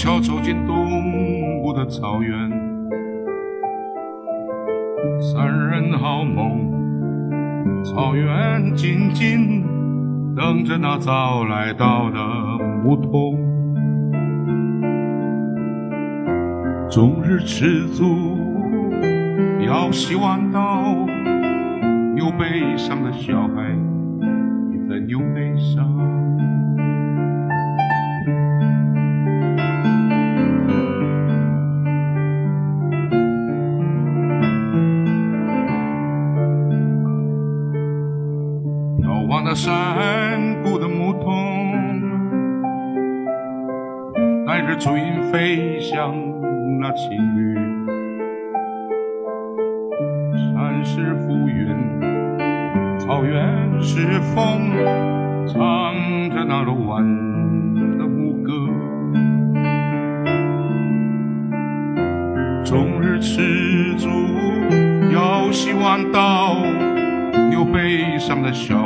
悄悄走进东部的草原。三人好梦，草原静静等着那早来到的牧童。终日吃足，要洗碗刀，牛背上的小孩。在牛背上，情侣，山是浮云。草原是风，唱着那柔婉的牧歌。终日吃足，要洗碗刀。牛背上的小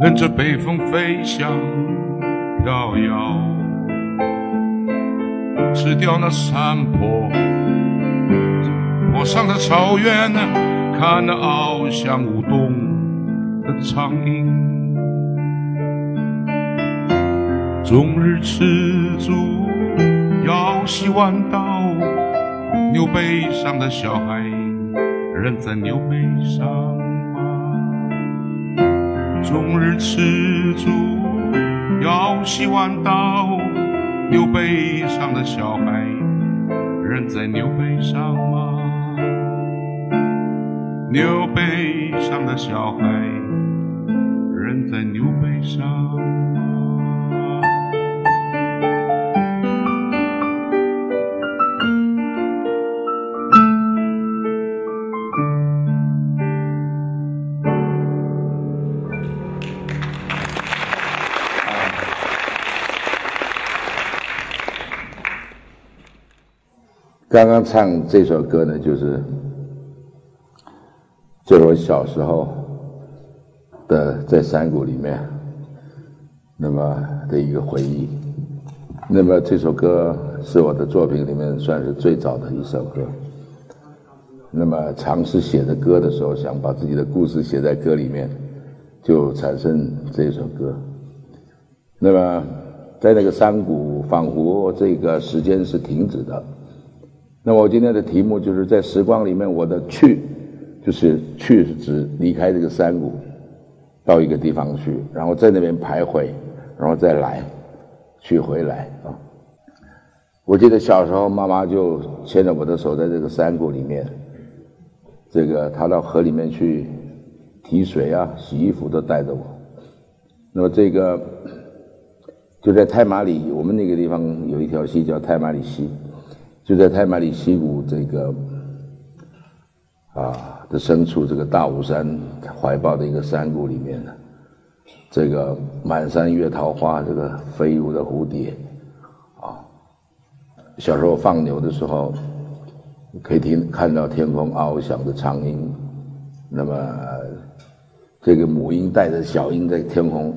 跟着北风飞翔飘摇，吃掉那山坡坡上的草原。看那翱翔舞动的苍鹰，终日吃足，要洗碗刀。牛背上的小孩，人在牛背上？终日吃住，要洗碗刀。牛背上的小孩，人在牛背上吗？牛背上的小孩，人在牛背上。刚刚唱这首歌呢，就是。就是我小时候的在山谷里面，那么的一个回忆。那么这首歌是我的作品里面算是最早的一首歌。那么尝试写的歌的时候，想把自己的故事写在歌里面，就产生这首歌。那么在那个山谷，仿佛这个时间是停止的。那么我今天的题目就是在时光里面，我的去。就是去是指离开这个山谷，到一个地方去，然后在那边徘徊，然后再来，去回来啊。我记得小时候，妈妈就牵着我的手，在这个山谷里面，这个她到河里面去提水啊、洗衣服都带着我。那么这个就在太马里，我们那个地方有一条溪叫太马里溪，就在太马里溪谷这个啊。的深处，这个大武山怀抱的一个山谷里面呢，这个满山月桃花，这个飞舞的蝴蝶，啊，小时候放牛的时候，可以听看到天空翱翔的苍鹰，那么这个母鹰带着小鹰在天空，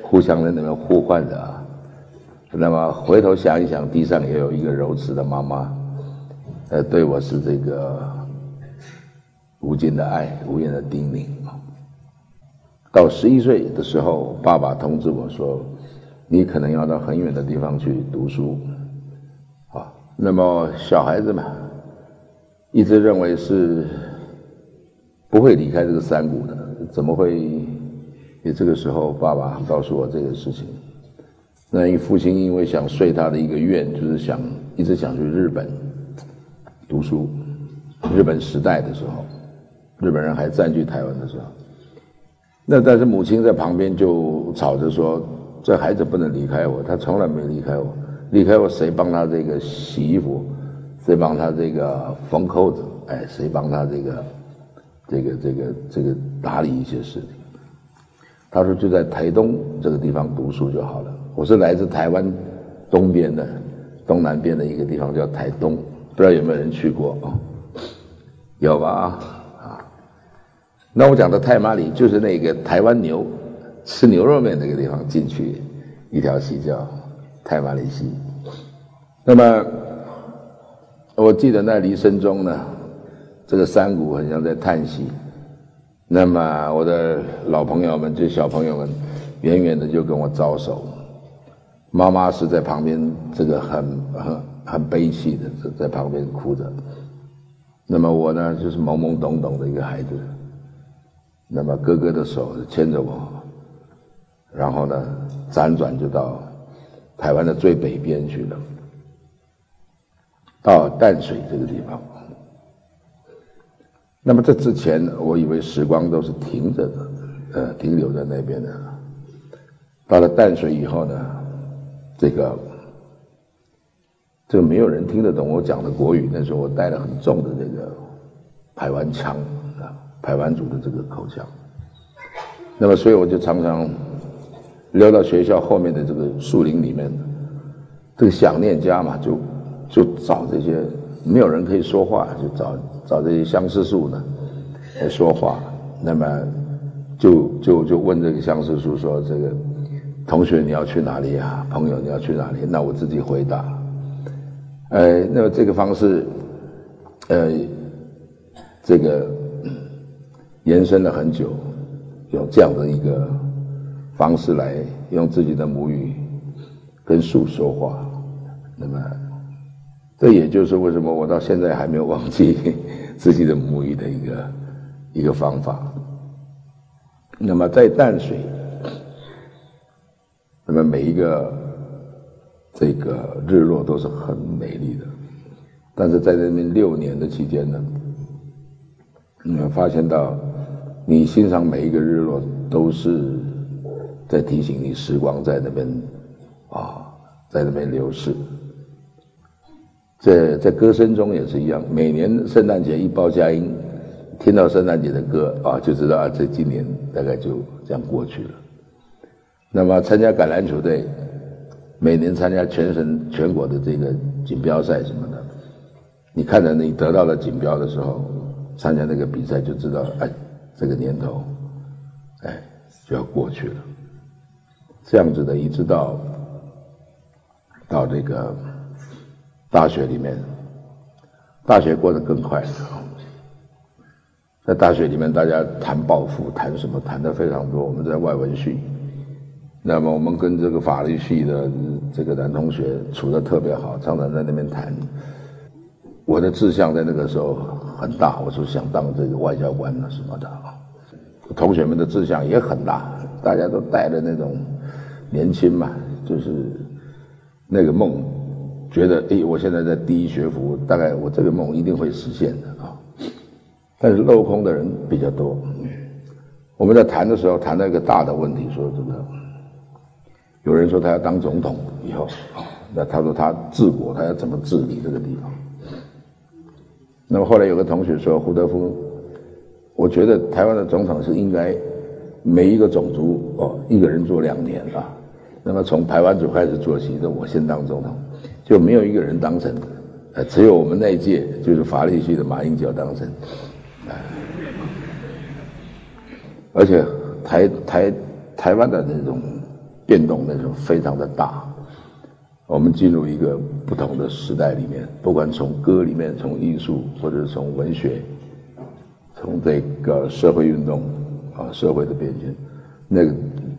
互相在那边呼唤着啊，那么回头想一想，地上也有一个柔慈的妈妈，呃，对我是这个。无尽的爱，无言的叮咛。到十一岁的时候，爸爸通知我说：“你可能要到很远的地方去读书。”啊那么小孩子嘛，一直认为是不会离开这个山谷的，怎么会？也这个时候，爸爸告诉我这个事情。那一父亲因为想遂他的一个愿，就是想一直想去日本读书。日本时代的时候，日本人还占据台湾的时候，那但是母亲在旁边就吵着说：“这孩子不能离开我，他从来没离开我。离开我，谁帮他这个洗衣服？谁帮他这个缝扣子？哎，谁帮他这个这个这个这个打理一些事情？”他说：“就在台东这个地方读书就好了。”我是来自台湾东边的东南边的一个地方叫台东，不知道有没有人去过啊？有吧？啊，那我讲的太麻里就是那个台湾牛吃牛肉面那个地方进去一条溪叫太麻里溪。那么我记得那离深中呢，这个山谷很像在叹息。那么我的老朋友们，就小朋友们，远远的就跟我招手。妈妈是在旁边，这个很很很悲戚的，在在旁边哭着。那么我呢，就是懵懵懂懂的一个孩子。那么哥哥的手牵着我，然后呢，辗转就到台湾的最北边去了，到淡水这个地方。那么这之前，我以为时光都是停着的，呃，停留在那边的。到了淡水以后呢，这个这个没有人听得懂我讲的国语。那时候我带了很重的这个台湾腔啊，台湾族的这个口腔。那么，所以我就常常溜到学校后面的这个树林里面，这个想念家嘛，就就找这些没有人可以说话，就找。找这些相思树呢来说话，那么就就就问这个相思树说：“这个同学你要去哪里啊？朋友你要去哪里？”那我自己回答。哎，那么这个方式，呃，这个延伸了很久，有这样的一个方式来用自己的母语跟树说话，那么。这也就是为什么我到现在还没有忘记 自己的母语的一个一个方法。那么在淡水，那么每一个这个日落都是很美丽的，但是在那边六年的期间呢，你会发现到你欣赏每一个日落都是在提醒你时光在那边啊，在那边流逝。在在歌声中也是一样，每年圣诞节一报佳音，听到圣诞节的歌啊，就知道啊，这今年大概就这样过去了。那么参加橄榄球队，每年参加全省全国的这个锦标赛什么的，你看着你得到了锦标的时候，参加那个比赛就知道，哎，这个年头，哎，就要过去了。这样子的，一直到到这个。大学里面，大学过得更快。在大学里面，大家谈抱负，谈什么？谈的非常多。我们在外文系，那么我们跟这个法律系的这个男同学处的特别好，常常在那边谈。我的志向在那个时候很大，我说想当这个外交官啊什么的啊。同学们的志向也很大，大家都带着那种年轻嘛，就是那个梦。觉得哎，我现在在第一学府，大概我这个梦一定会实现的啊。但是镂空的人比较多。我们在谈的时候谈到一个大的问题，说这个有人说他要当总统以后，那他说他治国，他要怎么治理这个地方？那么后来有个同学说，胡德夫，我觉得台湾的总统是应该每一个种族哦，一个人做两年啊。那么从台湾族开始做起，那我先当总统。就没有一个人当成，呃，只有我们那一届就是法律系的马英九当成，而且台台台湾的那种变动那种非常的大，我们进入一个不同的时代里面，不管从歌里面、从艺术或者从文学，从这个社会运动啊，社会的变迁，那个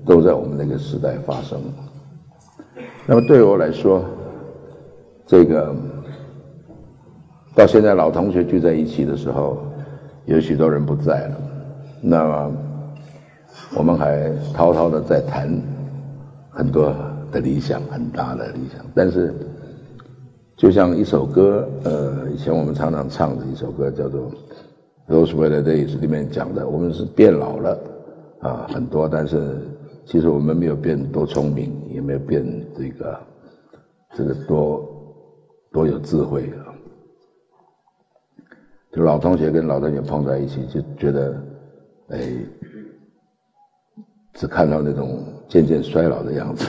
都在我们那个时代发生。那么对我来说。这个到现在老同学聚在一起的时候，有许多人不在了，那么我们还滔滔的在谈很多的理想，很大的理想。但是，就像一首歌，呃，以前我们常常唱的一首歌，叫做《Those Were the Days》，里面讲的，我们是变老了啊，很多，但是其实我们没有变多聪明，也没有变这个这个多多有智慧啊。就老同学跟老同学碰在一起，就觉得，哎，只看到那种渐渐衰老的样子，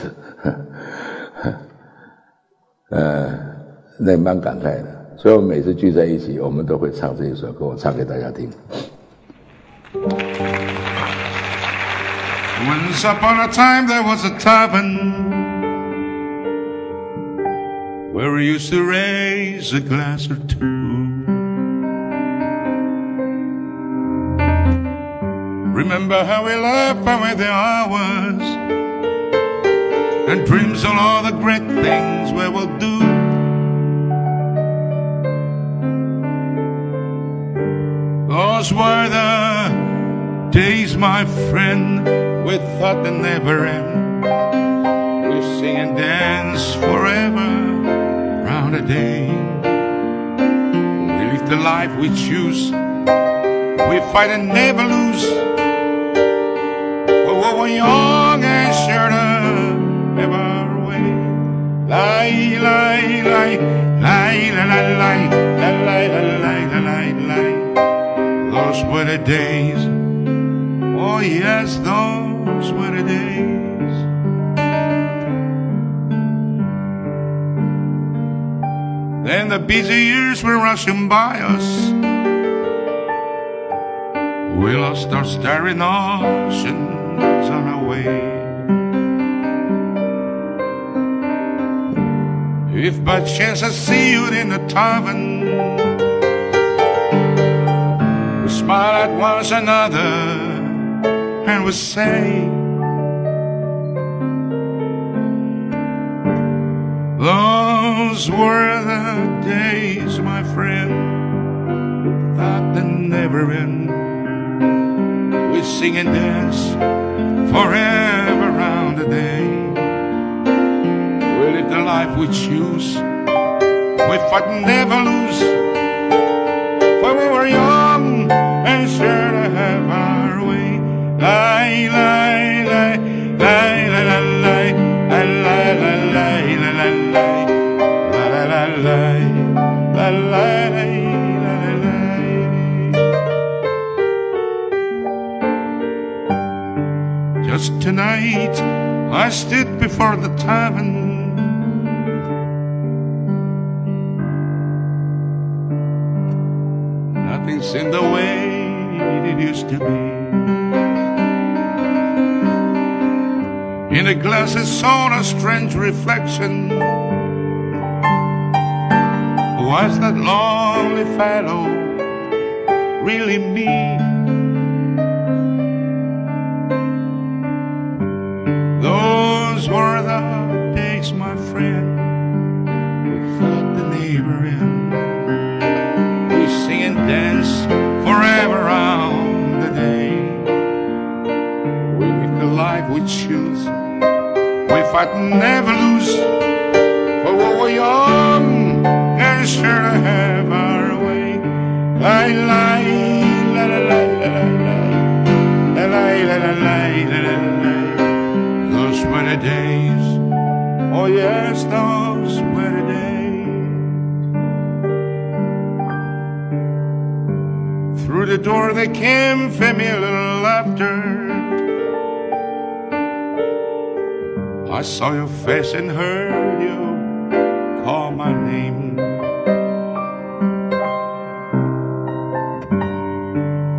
呃，那蛮感慨的。所以我们每次聚在一起，我们都会唱这一首歌，我唱给大家听。Once upon a time there was a tavern where we used to raise a glass or two. Remember how we laughed away the hours and dreams of all the great things we will do. Those were the days, my friend, we thought they never end. We sing and dance forever round a day. We live the life we choose. We fight and never lose young and sure to ever way. Lie, lie, lie, lie, lie, lie, lie, lie, lie, lie, lie, lie. Those were the days. Oh yes, those were the days. Then the busy years were rushing by us. We lost our staring ocean on our way. If by chance I see you in the tavern, we smile at one another and we say, Those were the days, my friend, that they never end. We sing and dance forever round the day. We live the life we choose, we fight and never lose. I stood before the tavern. Nothing's in the way it used to be. In a glass I saw a strange reflection. Was that lonely fellow really me? but never saw your face and heard you call my name.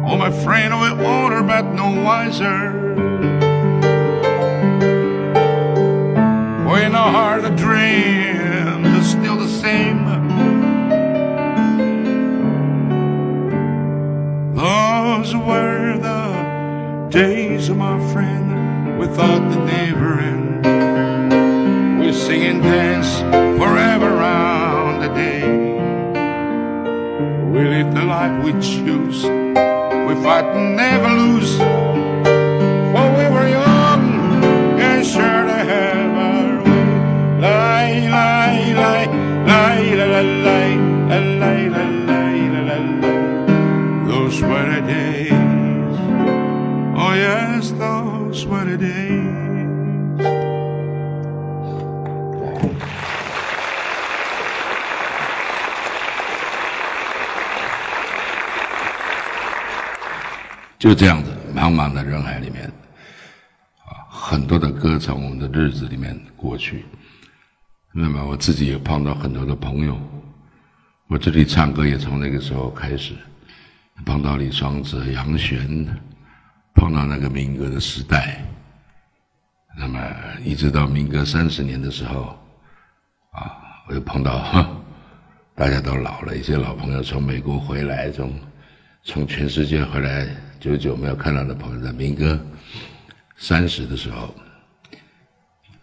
Oh, my friend, we're older but no wiser. Oh, in our heart the dreams are still the same. Those were the days of my friend without the end. We sing and dance forever round the day. We live the life we choose, we fight and never lose, for we were young. 就这样子，茫茫的人海里面，啊，很多的歌从我们的日子里面过去。那么我自己也碰到很多的朋友，我这里唱歌也从那个时候开始，碰到李双泽、杨璇，碰到那个民歌的时代。那么一直到民歌三十年的时候，啊，我又碰到，大家都老了，一些老朋友从美国回来，从从全世界回来。久久没有看到的朋友，在民歌三十的时候，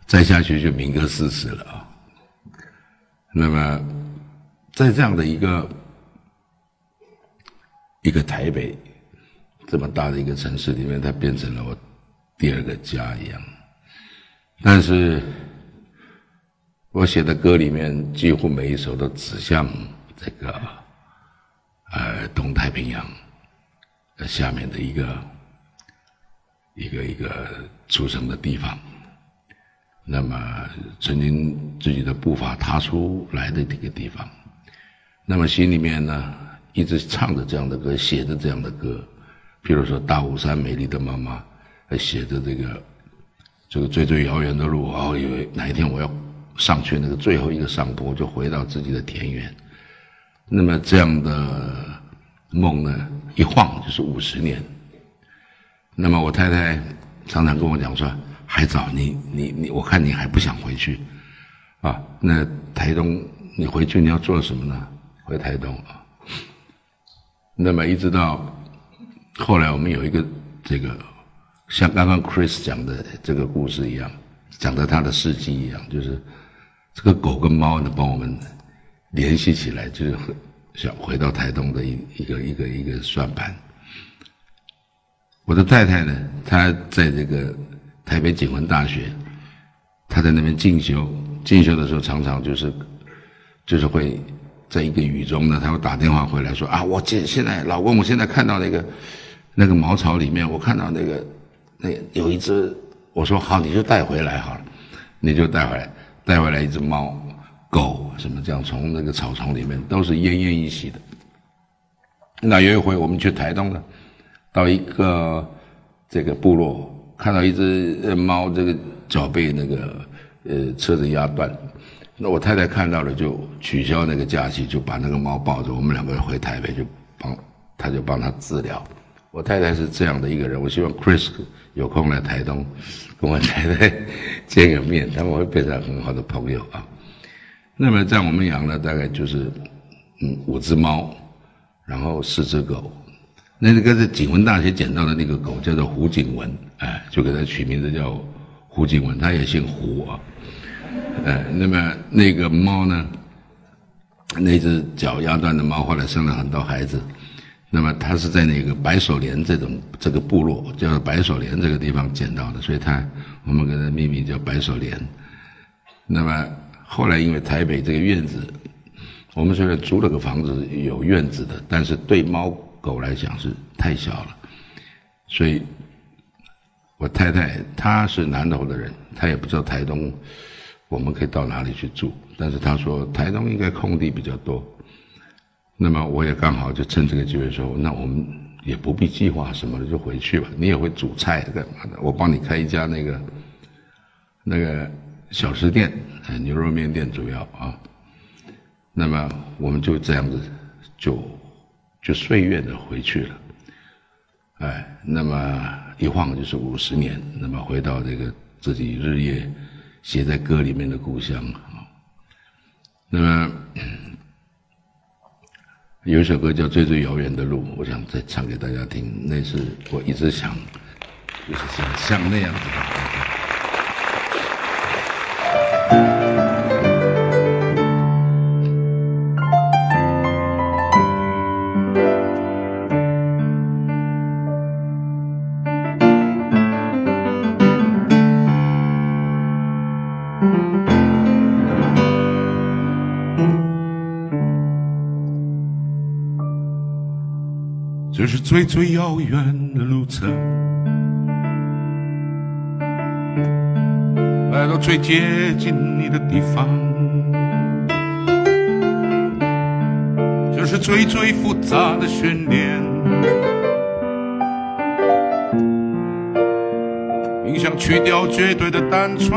再下去就民歌四十了啊。那么，在这样的一个一个台北这么大的一个城市里面，它变成了我第二个家一样。但是，我写的歌里面几乎每一首都指向这个呃东太平洋。下面的一个一个一个出生的地方，那么曾经自己的步伐踏出来的这个地方，那么心里面呢一直唱着这样的歌，写着这样的歌，比如说《大武山美丽的妈妈》，写着这个这个最最遥远的路，哦，以为哪一天我要上去那个最后一个上坡，就回到自己的田园，那么这样的梦呢？一晃就是五十年。那么我太太常常跟我讲说：“还早，你你你，我看你还不想回去，啊？那台东你回去你要做什么呢？回台东啊？那么一直到后来，我们有一个这个像刚刚 Chris 讲的这个故事一样，讲的他的事迹一样，就是这个狗跟猫呢帮我们联系起来，就是。”想回到台东的一一个一个一个算盘。我的太太呢，她在这个台北景文大学，她在那边进修。进修的时候，常常就是就是会在一个雨中呢，她会打电话回来说：“啊，我现现在老公，我现在看到那个那个茅草里面，我看到那个那有一只。”我说：“好，你就带回来好了，你就带回来，带回来一只猫。”狗什么这样从那个草丛里面都是奄奄一息的。那有一回我们去台东呢，到一个这个部落，看到一只猫，这个脚被那个呃车子压断。那我太太看到了，就取消那个假期，就把那个猫抱着，我们两个人回台北，就帮他就帮他治疗。我太太是这样的一个人，我希望 Chris 有空来台东跟我太太见个面，他们会变成很好的朋友啊。那么在我们养了大概就是嗯五只猫，然后四只狗。那个在景文大学捡到的那个狗叫做胡景文，哎，就给它取名字叫胡景文，它也姓胡啊。哎，那么那个猫呢，那只脚压断的猫后来生了很多孩子。那么它是在那个白手莲这种这个部落叫白手莲这个地方捡到的，所以它我们给它命名叫白手莲。那么。后来因为台北这个院子，我们虽然租了个房子有院子的，但是对猫狗来讲是太小了，所以，我太太她是南投的人，她也不知道台东我们可以到哪里去住，但是她说台东应该空地比较多，那么我也刚好就趁这个机会说，那我们也不必计划什么的，就回去吧。你也会煮菜干嘛的？我帮你开一家那个那个。小吃店，呃，牛肉面店主要啊。那么我们就这样子，就就岁月的回去了。哎，那么一晃就是五十年，那么回到这个自己日夜写在歌里面的故乡啊。那么有一首歌叫《最最遥远的路》，我想再唱给大家听。那是我一直想，就是想像那样子的。最遥远的路程，来到最接近你的地方。这是最最复杂的训练，影响去掉绝对的单纯。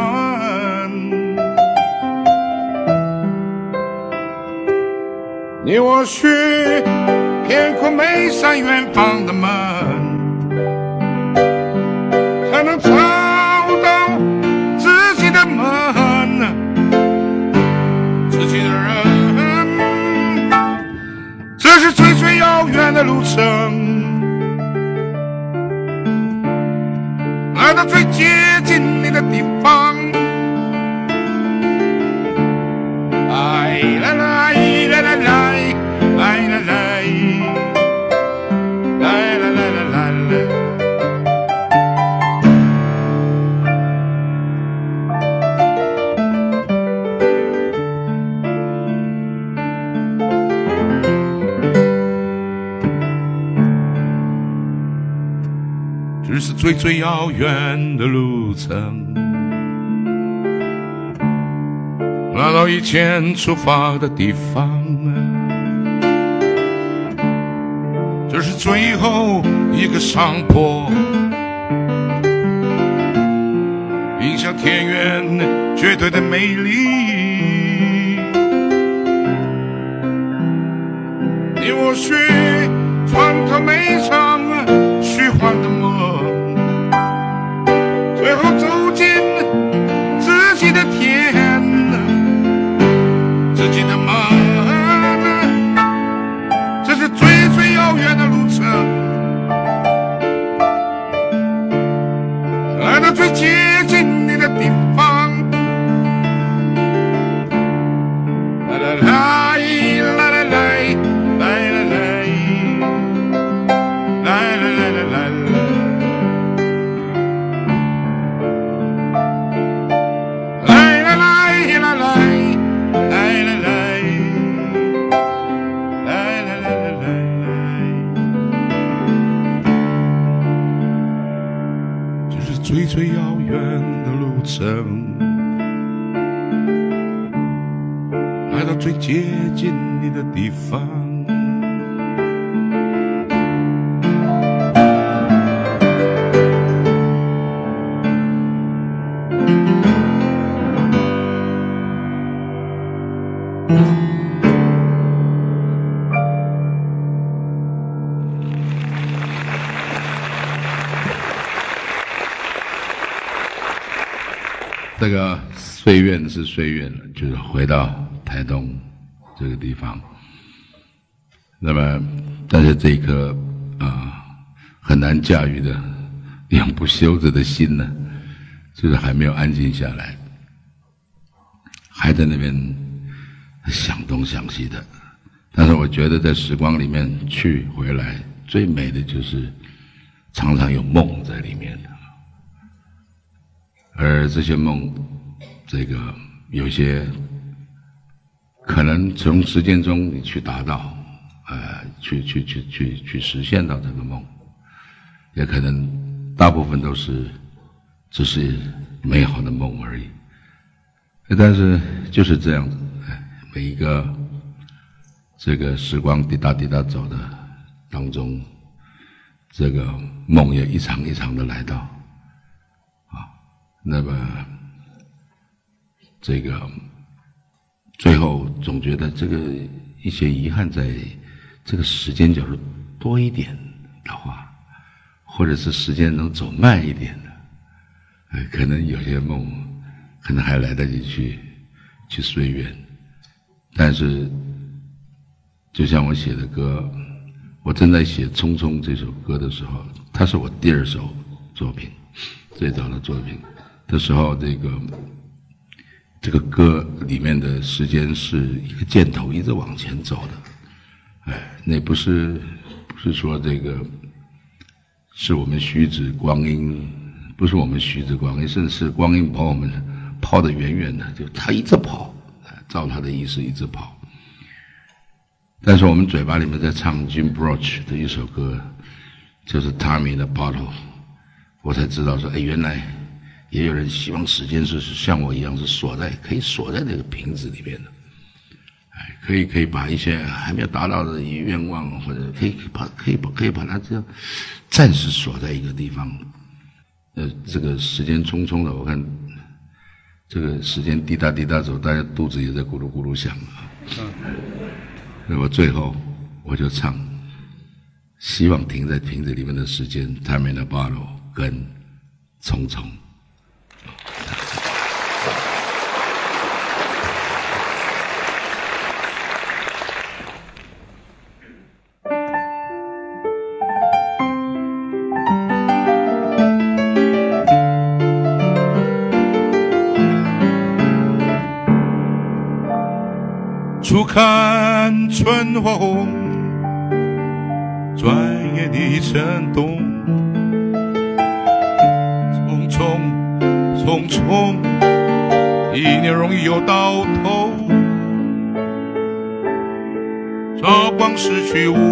你我许。天空没扇远方的门最遥远的路程，来到以前出发的地方，这是最后一个上坡，映向田园绝对的美丽。你我需岁月是岁月了，就是回到台东这个地方。那么，但是这一颗啊很难驾驭的永不休止的心呢，就是还没有安静下来，还在那边想东想西的。但是我觉得在时光里面去回来，最美的就是常常有梦在里面的。而这些梦，这个有些可能从实践中你去达到，呃，去去去去去实现到这个梦，也可能大部分都是只是美好的梦而已。但是就是这样子，每一个这个时光滴答滴答走的当中，这个梦也一场一场的来到啊。那么，这个最后总觉得这个一些遗憾，在这个时间角度多一点的话，或者是时间能走慢一点的，可能有些梦可能还来得及去去随缘。但是，就像我写的歌，我正在写《匆匆》这首歌的时候，它是我第二首作品，最早的作品。的时候，这个这个歌里面的时间是一个箭头一直往前走的，哎，那不是不是说这个是我们虚指光阴，不是我们虚指光阴，甚至是光阴把我们跑得远远的，就他一直跑，照他的意思一直跑。但是我们嘴巴里面在唱 Jim Broch 的一首歌，就是 Time in the Bottle，我才知道说，哎，原来也有人希望时间是像我一样是锁在可以锁在那个瓶子里面的，哎，可以可以把一些还没有达到的愿望或者可以把可以把可以把它这样暂时锁在一个地方。呃，这个时间匆匆的，我看这个时间滴答滴答走，大家肚子也在咕噜咕噜响啊。那么最后，我就唱，希望停在瓶子里面的时间，Time in the bottle，跟匆匆。看春花红，转眼已成冬。匆匆匆匆，一年容易又到头。朝光逝去无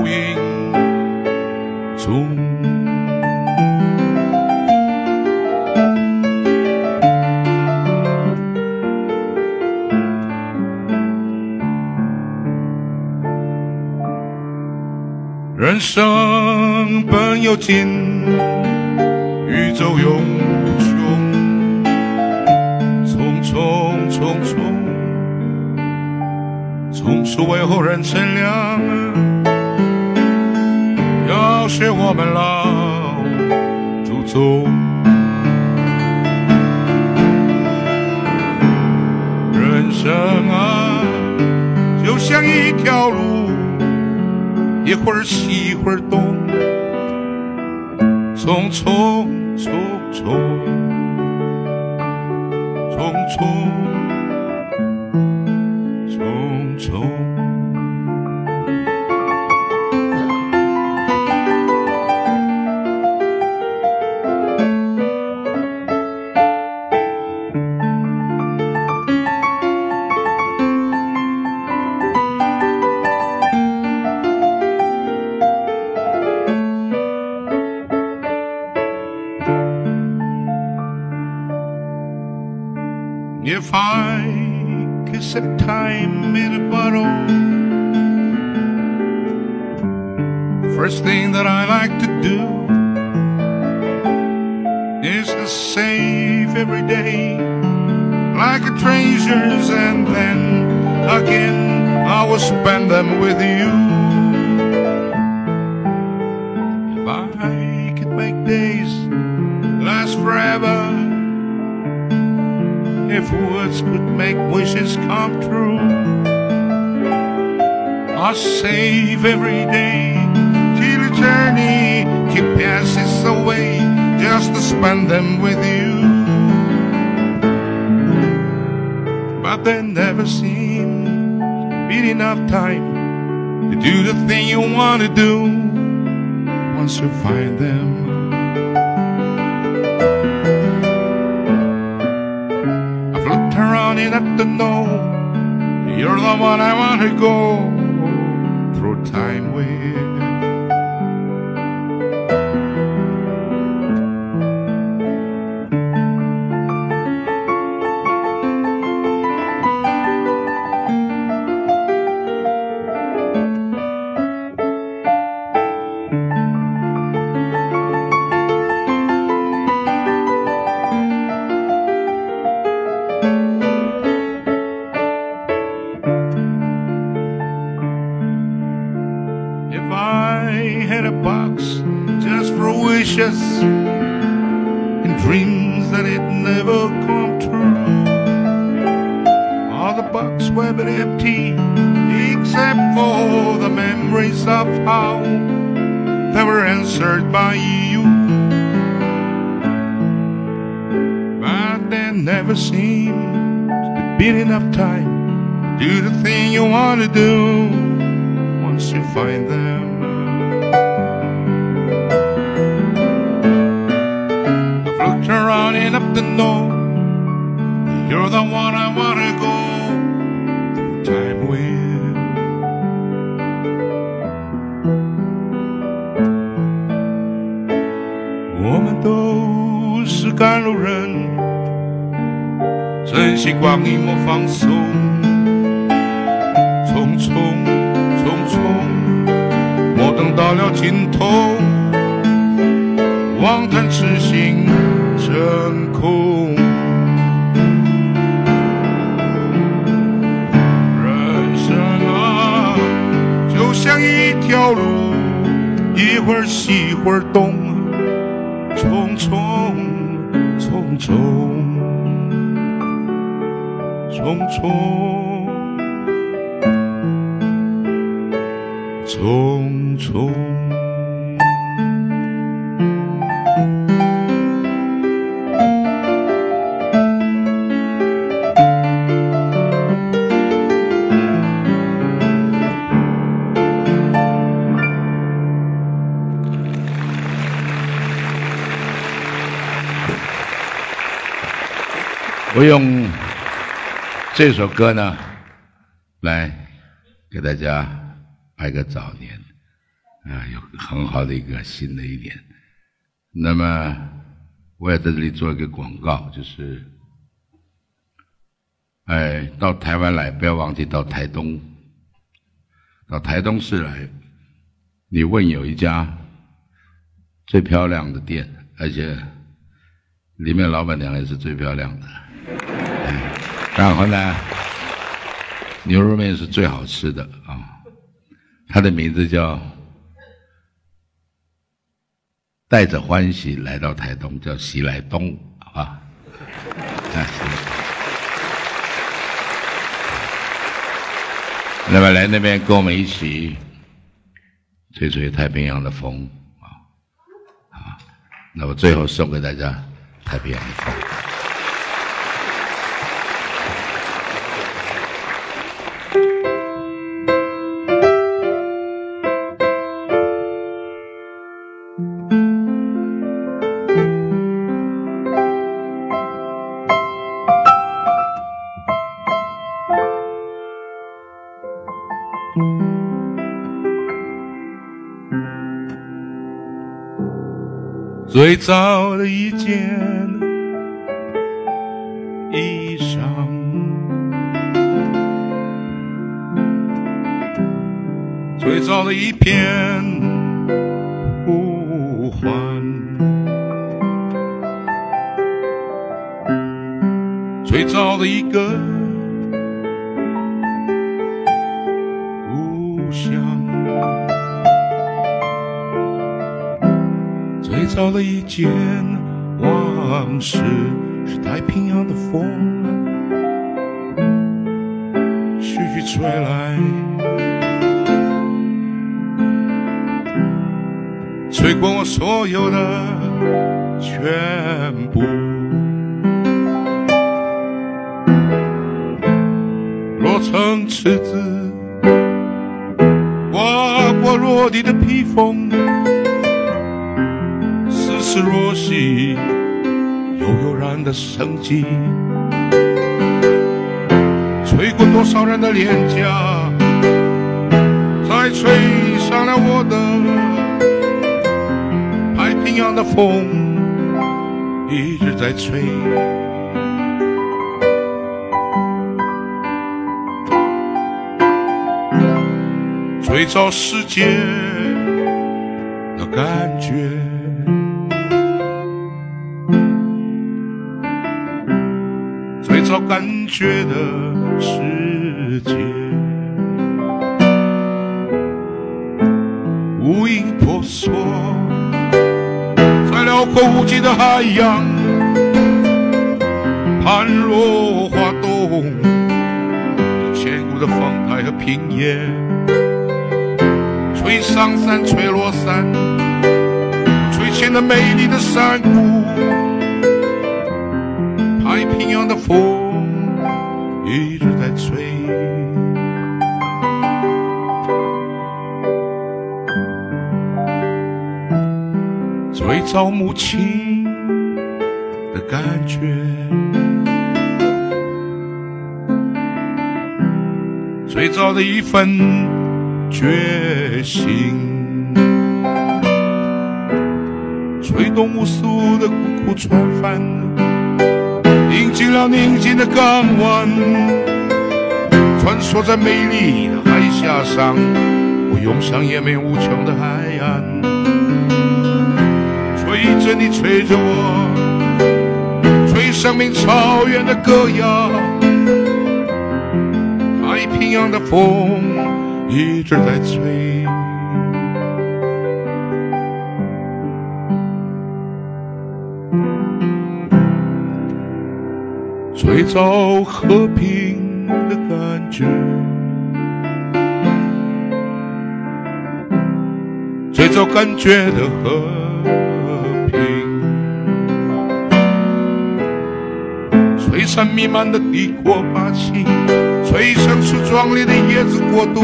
人生本有尽，宇宙永无穷。匆匆匆匆，从此为后人乘凉。要学我们老祖宗，人生啊，就像一条路。一会儿西，一会儿东，匆匆匆匆，匆匆。First thing that I like to do is to save every day like a treasures, and then again I will spend them with you. If I could make days last forever if words could make wishes come true. I'll save every day till eternity passes away just to spend them with you. But there never seems to be enough time to do the thing you want to do once you find them. enough to know you're the one I want to go 到了尽头，妄谈痴心成空。人生啊，就像一条路，一会儿西，一会儿东，匆匆匆匆匆匆匆。我用这首歌呢，来给大家拜个早年，啊，有很好的一个新的一年。那么，我也在这里做一个广告，就是，哎，到台湾来，不要忘记到台东，到台东市来，你问有一家最漂亮的店，而且里面老板娘也是最漂亮的。然后呢，牛肉面是最好吃的啊，它的名字叫带着欢喜来到台东，叫喜来东，啊，那么来那边跟我们一起吹吹太平洋的风啊啊！那么最后送给大家太平洋的风。最早的一件衣裳，最早的一片呼唤，最早的一个少了一件往事是太平洋的风，徐徐吹来，吹过我所有的全部。落成池子，的生机，吹过多少人的脸颊，再吹上了我的太平洋的风，一直在吹。最早世界的感觉。找感觉的世界，无影婆娑，在辽阔无际的海洋，盘落花动，千古的风台和平野，吹上山，吹落山，吹起了美丽的山谷。太平洋的风找母亲的感觉。最早的一份决心，吹动无数的孤苦船帆，迎进了宁静的港湾，穿梭在美丽的海峡上，我涌向延绵无穷的海岸。吹着你，吹着我，吹生命草原的歌谣。太平洋的风一直在吹，最早和平的感觉，最早感觉的和璀璨弥漫的帝国霸气。吹响出壮丽的椰子国度，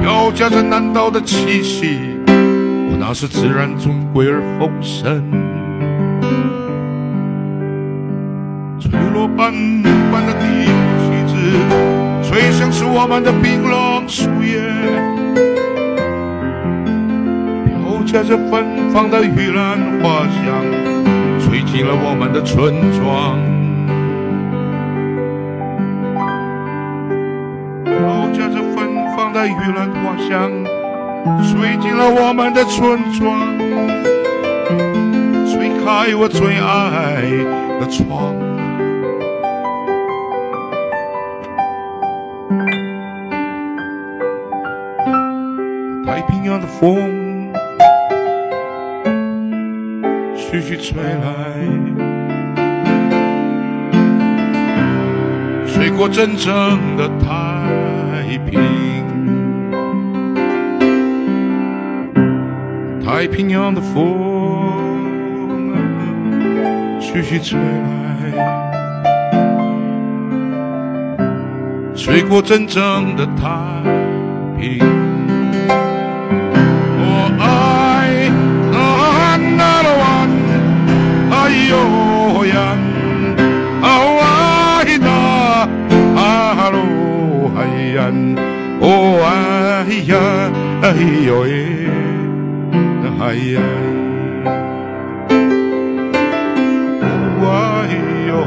飘夹着南岛的气息。我那是自然尊贵而丰盛，吹落斑斑的地旗帜，吹响出我们的槟榔树叶，飘夹着芬芳的玉兰花香，吹进了我们的村庄。玉兰花香吹进了我们的村庄，吹开我最爱的窗。太平洋的风徐徐吹来，吹过真正的太平。太平洋的风徐徐吹来，吹过真正的太 ya ai yo e na hai ai wa hi yo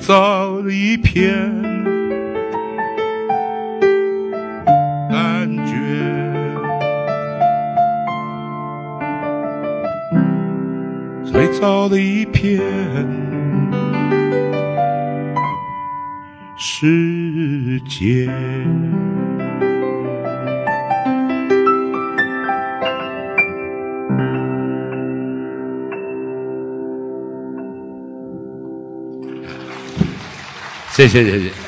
最早的一片感觉，最早的一片世界。谢谢谢谢。